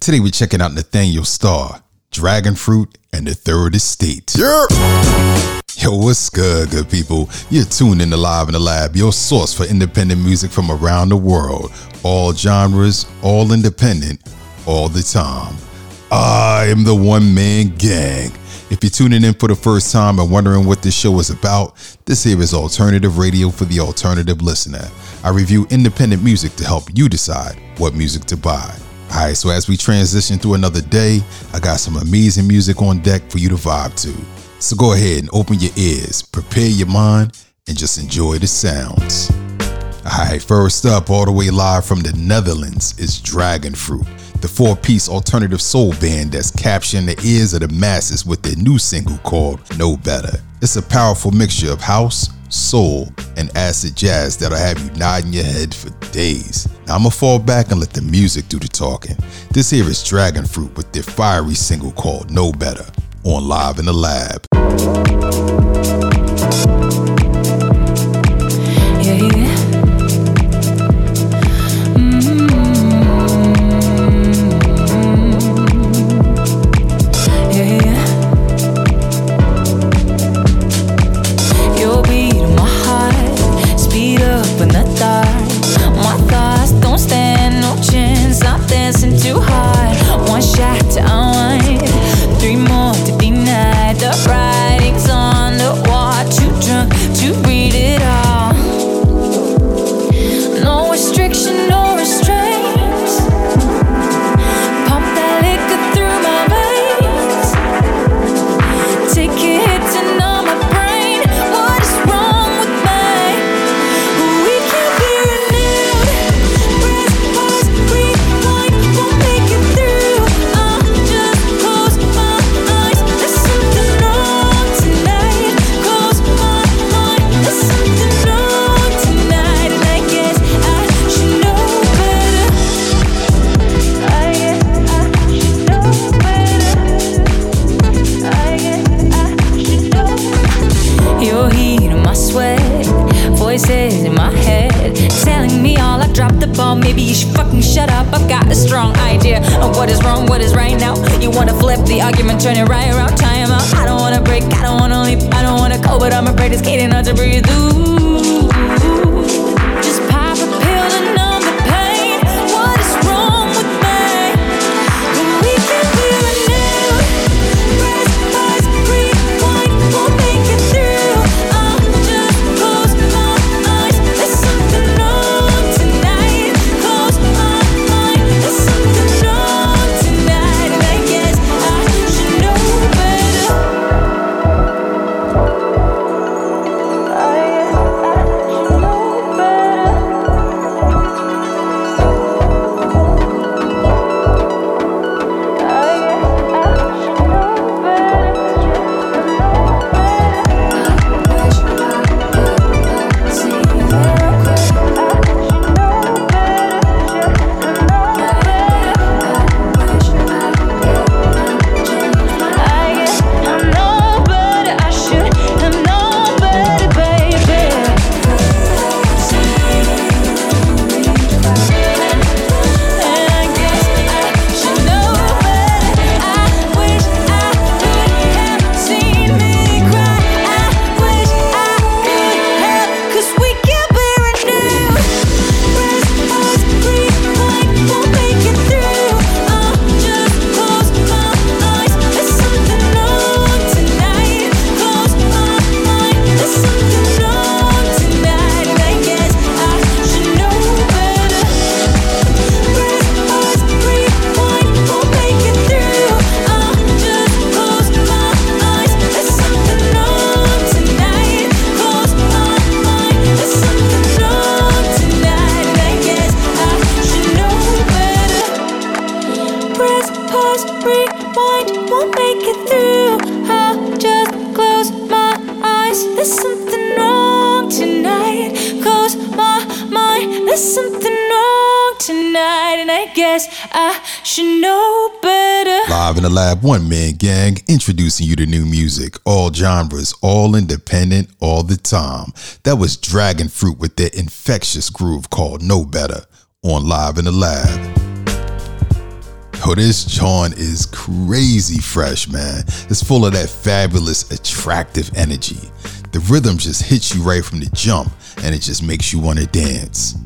Today we're checking out Nathaniel Starr, Dragon Fruit, and the Third Estate. Yeah. Yo, what's good, good people? You're tuned in to Live in the Lab, your source for independent music from around the world. All genres, all independent, all the time. I am the one man gang. If you're tuning in for the first time and wondering what this show is about, this here is alternative radio for the alternative listener. I review independent music to help you decide what music to buy. Alright, so as we transition through another day, I got some amazing music on deck for you to vibe to. So go ahead and open your ears, prepare your mind, and just enjoy the sounds. Alright, first up, all the way live from the Netherlands, is Dragon Fruit, the four piece alternative soul band that's capturing the ears of the masses with their new single called No Better. It's a powerful mixture of house, soul, and acid jazz that'll have you nodding your head for days. Now I'ma fall back and let the music do the talking. This here is Dragon Fruit with their fiery single called No Better on Live in the Lab. sweat. Voices in my head telling me all I dropped the ball. Maybe you should fucking shut up. I've got a strong idea of what is wrong, what is right now. You wanna flip the argument, turn it right around, tie out. I don't wanna break, I don't wanna leap, I don't wanna go, but I'm afraid it's getting hard to breathe. through. One man gang introducing you to new music, all genres, all independent, all the time. That was Dragon Fruit with their infectious groove called Know Better on Live in the Lab. Yo, this joint is crazy fresh, man. It's full of that fabulous, attractive energy. The rhythm just hits you right from the jump and it just makes you want to dance.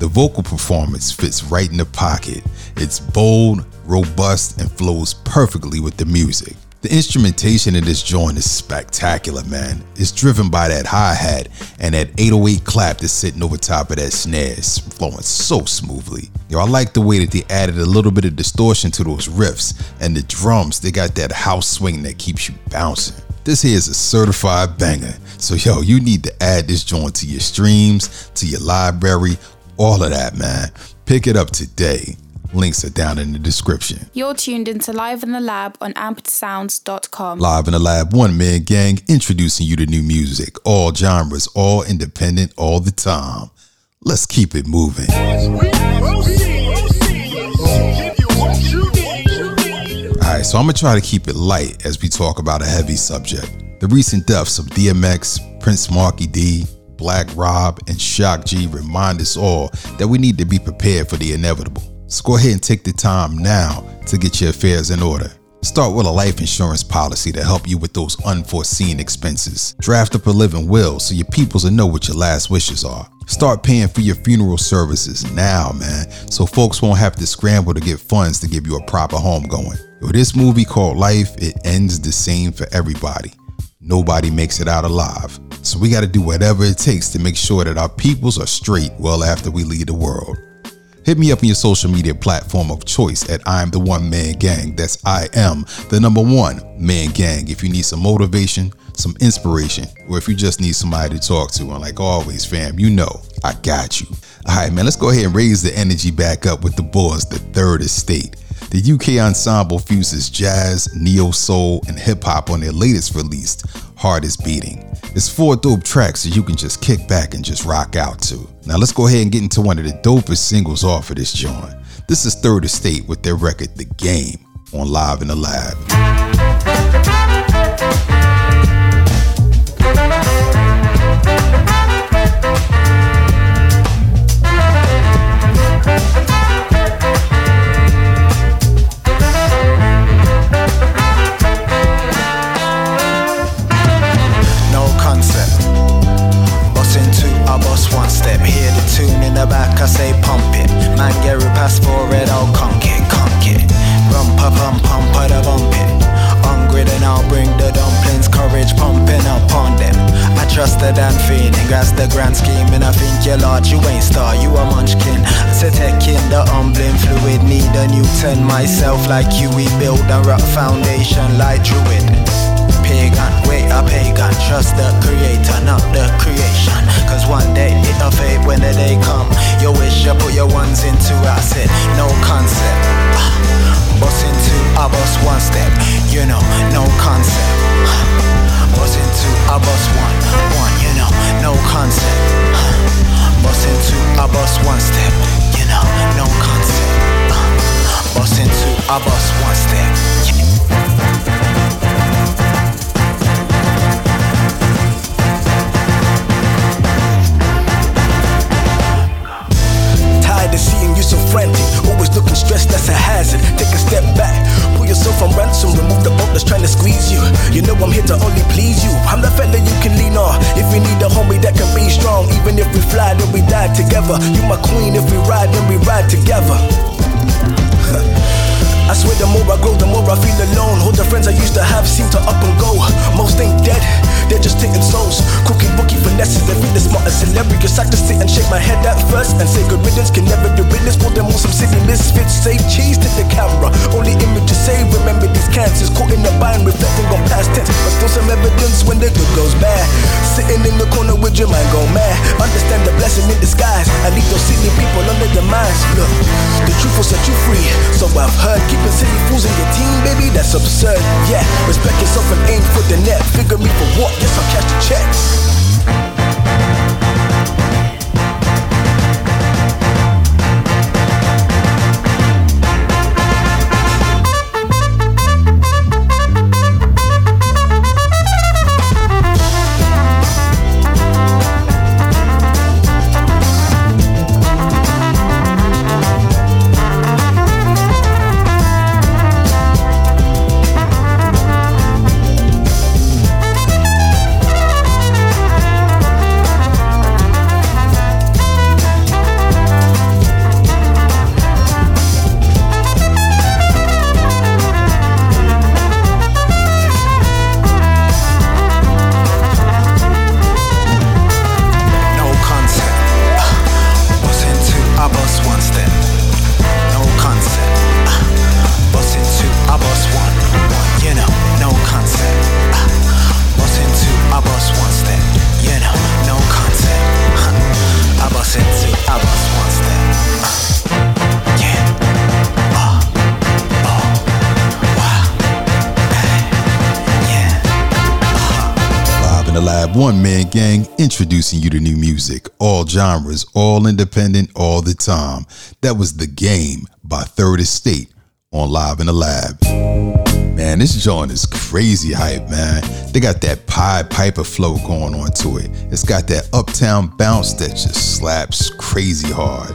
The vocal performance fits right in the pocket. It's bold, robust, and flows perfectly with the music. The instrumentation in this joint is spectacular, man. It's driven by that hi-hat and that 808 clap that's sitting over top of that snare. It's flowing so smoothly. Yo, I like the way that they added a little bit of distortion to those riffs and the drums, they got that house swing that keeps you bouncing. This here is a certified banger. So yo, you need to add this joint to your streams, to your library, all of that, man. Pick it up today. Links are down in the description. You're tuned into Live in the Lab on ampersounds.com. Live in the Lab, one man gang introducing you to new music, all genres, all independent, all the time. Let's keep it moving. Alright, so I'm gonna try to keep it light as we talk about a heavy subject. The recent deaths of DMX, Prince Markie Dee, Black Rob, and Shock G remind us all that we need to be prepared for the inevitable. So go ahead and take the time now to get your affairs in order. Start with a life insurance policy to help you with those unforeseen expenses. Draft up a living will so your peoples will know what your last wishes are. Start paying for your funeral services now, man, so folks won't have to scramble to get funds to give you a proper home going. With this movie called Life, it ends the same for everybody. Nobody makes it out alive. So we got to do whatever it takes to make sure that our peoples are straight well after we leave the world. Hit me up on your social media platform of choice at I am the one man gang. That's I am the number one man gang. If you need some motivation, some inspiration, or if you just need somebody to talk to, and like always, fam, you know I got you. All right, man, let's go ahead and raise the energy back up with the boys, the third estate. The UK ensemble fuses jazz, neo soul, and hip hop on their latest release, Heart is Beating. It's four dope tracks that you can just kick back and just rock out to. Now let's go ahead and get into one of the dopest singles off of this joint. This is Third Estate with their record The Game on Live in the Lab. Get pass for it, I'll conk it, conk it. Rum pa pum pum pa da bump it. Hungry, then I'll bring the dumplings, courage pumping upon them. I trust the damn feeling, grasp the grand scheme, and I think you're large, you ain't star, you a munchkin. Said, taking the humbling fluid, need a Newton myself, like you, we build a rock foundation like Druid pagan, wait a pagan. Trust the creator, not the creation. Cause one day it'll fade when the day come You wish you put your ones into it no concept. Bust into a bus one step. You know, no concept. Bust into a bus one, one You know, no concept. Bust into a bus one step. You know, no concept. Bust into a bus one step hazard. Take a step back, pull yourself on ransom, remove the bolt that's trying to squeeze you. You know I'm here to only please you. I'm the fella you can lean on. If you need a homie that can be strong, even if we fly, then we die together. You my queen, if we ride, then we ride together. I swear the more I grow, the more I feel alone. All the friends I used to have seem to up and go. Most ain't dead, they're just taking souls. Cookie bookie finesses, they feel the smart and hilarious. I just sit and shake my head at first and say good riddance can never do witness. Pull them on some silly misfits, say cheese to the camera. Only image to say, remember these cancers. Caught in the bind, reflecting on past tense. But still some evidence when the good goes bad. Sitting in the corner with your mind go mad. Understand the blessing in disguise. I leave those silly people under your minds. Look, the truth will set you free. So I've heard, keeping silly fools in your team, baby, that's absurd. Yeah, respect yourself and aim for the net. Figure me for what? Yes, I'll cash the checks. Lab One Man Gang introducing you to new music, all genres, all independent, all the time. That was The Game by Third Estate on Live in the Lab. Man, this joint is crazy hype, man. They got that Pied Piper flow going on to it. It's got that uptown bounce that just slaps crazy hard.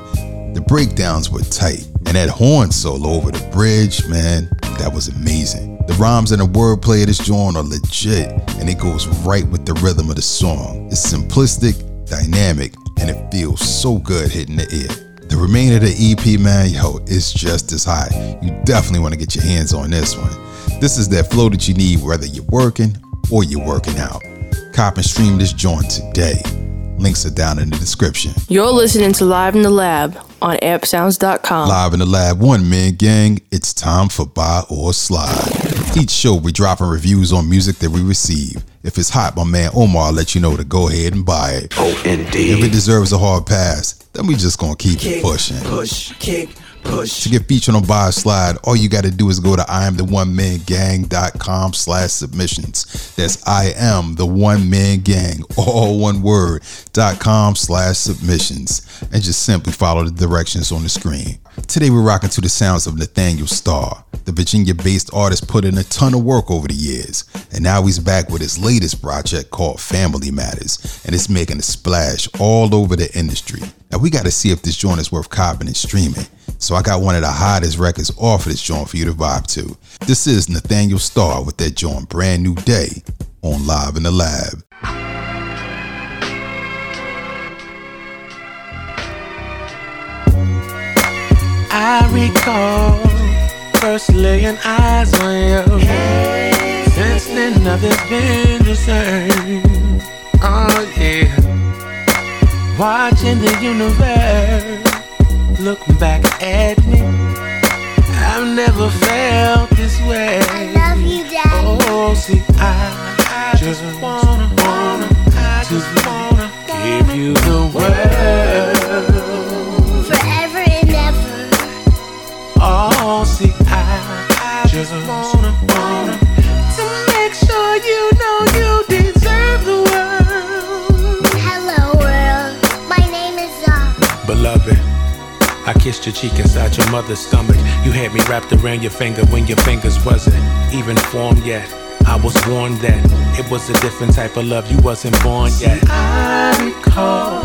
The breakdowns were tight, and that horn solo over the bridge, man, that was amazing. The rhymes and the wordplay of this joint are legit, and it goes right with the rhythm of the song. It's simplistic, dynamic, and it feels so good hitting the ear. The remainder of the EP, man, yo, it's just as high. You definitely want to get your hands on this one. This is that flow that you need whether you're working or you're working out. Cop and stream this joint today. Links are down in the description. You're listening to Live in the Lab on ampsounds.com. Live in the Lab, one man gang, it's time for Buy or Slide. Each show, we dropping reviews on music that we receive. If it's hot, my man Omar will let you know to go ahead and buy it. Oh, indeed. If it deserves a hard pass, then we just gonna keep kick, it pushing. Push, kick, push. To get featured on Buy or Slide, all you gotta do is go to iamtheonemangang.com slash submissions. That's I am the one man gang, all one word, dot com slash submissions. And just simply follow the directions on the screen. Today we're rocking to the sounds of Nathaniel Starr. The Virginia-based artist put in a ton of work over the years, and now he's back with his latest project called Family Matters, and it's making a splash all over the industry. Now we gotta see if this joint is worth copping and streaming. So I got one of the hottest records off of this joint for you to vibe to. This is Nathaniel Starr with that joint Brand New Day on Live in the Lab. I recall first laying eyes on you. Since then, nothing's been the same. Oh, yeah. Watching the universe look back at me. I've never felt this way. I love you, Daddy. Oh, see, I, I just wanna, mother's stomach. You had me wrapped around your finger when your fingers wasn't even formed yet. I was warned that it was a different type of love. You wasn't born yet. I recall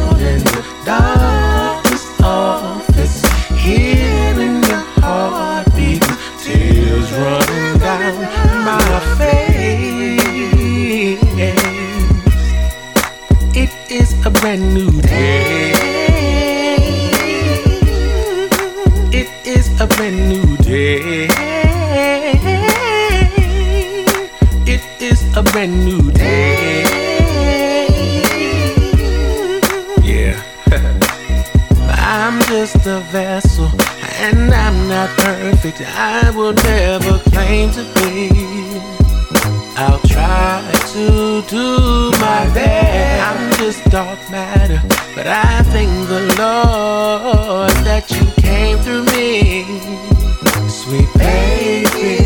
perfect. I will never claim to be. I'll try to do my best. I'm just dark matter, but I thank the Lord that you came through me, sweet baby.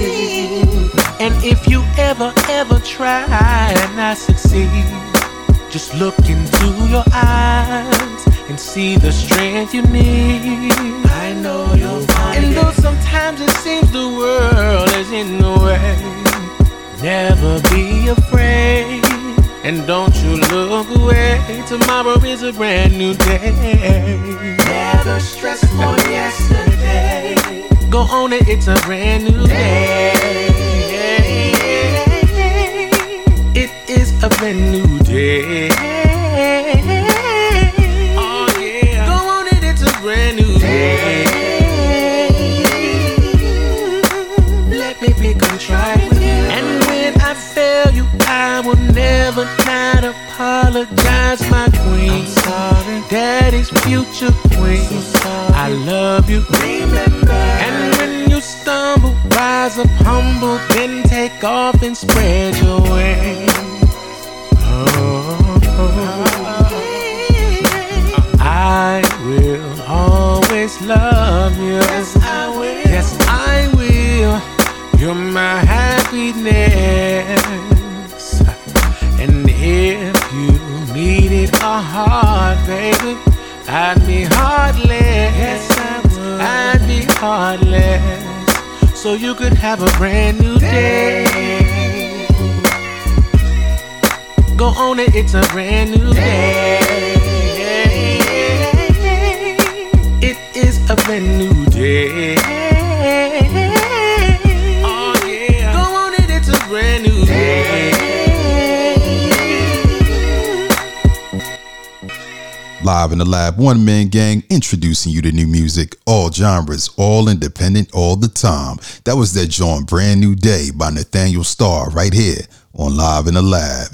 And if you ever, ever try and I succeed, just look into your eyes and see the strength you need. I know you'll find And though sometimes it seems the world is in the way, never be afraid. And don't you look away. Tomorrow is a brand new day. Never stress on yesterday. Go on it, it's a brand new day. It is a brand new day. Brand new day. Let me be contrite with you. And when I fail you, I will never not apologize, my queen. I'm sorry. Daddy's future queen. I love you. Remember. And when you stumble, rise up humble, then take off and spread your wings. Oh, I always love you. Yes, I will. Yes, I will. You're my happiness. And if you needed a heart, baby, I'd be heartless. Yes, I would. I'd be heartless. So you could have a brand new day. Go on it, it's a brand new day. Is a brand new day. Oh yeah. Go on it, it's a brand new day. Live in the Lab One Man Gang introducing you to new music, all genres, all independent, all the time. That was that joint Brand New Day by Nathaniel Starr right here on Live in the Lab.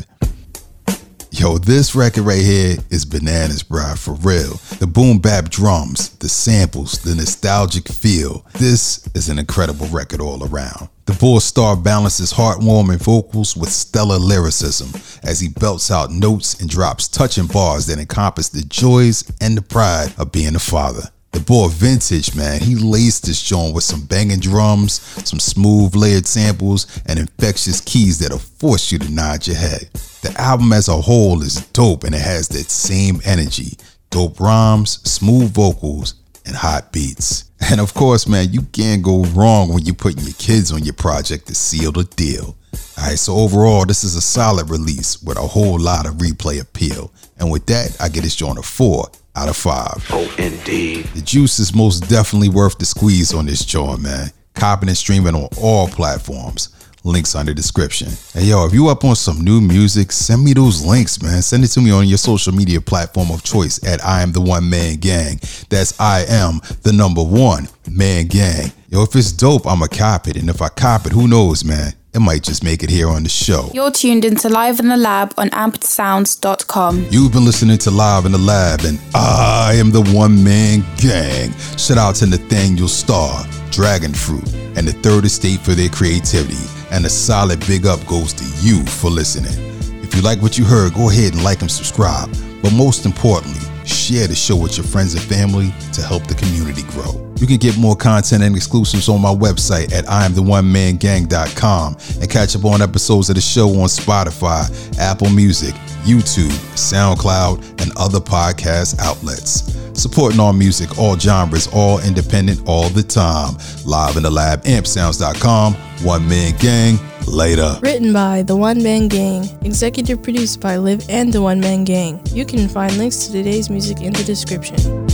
Yo, this record right here is bananas, bruh, for real. The boom bap drums, the samples, the nostalgic feel. This is an incredible record all around. The Bull Star balances heartwarming vocals with stellar lyricism as he belts out notes and drops touching bars that encompass the joys and the pride of being a father. The boy Vintage, man, he laced this joint with some banging drums, some smooth layered samples, and infectious keys that'll force you to nod your head. The album as a whole is dope and it has that same energy. Dope rhymes, smooth vocals, and hot beats. And of course, man, you can't go wrong when you're putting your kids on your project to seal the deal. Alright, so overall, this is a solid release with a whole lot of replay appeal. And with that, I get this joint a 4 out of 5. Oh, indeed. The juice is most definitely worth the squeeze on this joint, man. Copying and streaming on all platforms. Links under description. Hey yo, if you up on some new music, send me those links, man. Send it to me on your social media platform of choice at I am the one man gang. That's I am the number one man gang. Yo, if it's dope, I'ma cop it. And if I cop it, who knows, man? It might just make it here on the show. You're tuned into Live in the Lab on ampedsounds.com. You've been listening to Live in the Lab, and I am the one man gang. Shout out to Nathaniel Starr, Dragon Fruit, and the Third Estate for their creativity. And a solid big up goes to you for listening. If you like what you heard, go ahead and like and subscribe. But most importantly, share the show with your friends and family to help the community grow. You can get more content and exclusives on my website at IamTheOneManGang.com and catch up on episodes of the show on Spotify, Apple Music, YouTube, SoundCloud, and other podcast outlets. Supporting all music, all genres, all independent, all the time. Live in the lab, ampsounds.com. One Man Gang. Later. Written by The One Man Gang. Executive produced by Liv and The One Man Gang. You can find links to today's music in the description.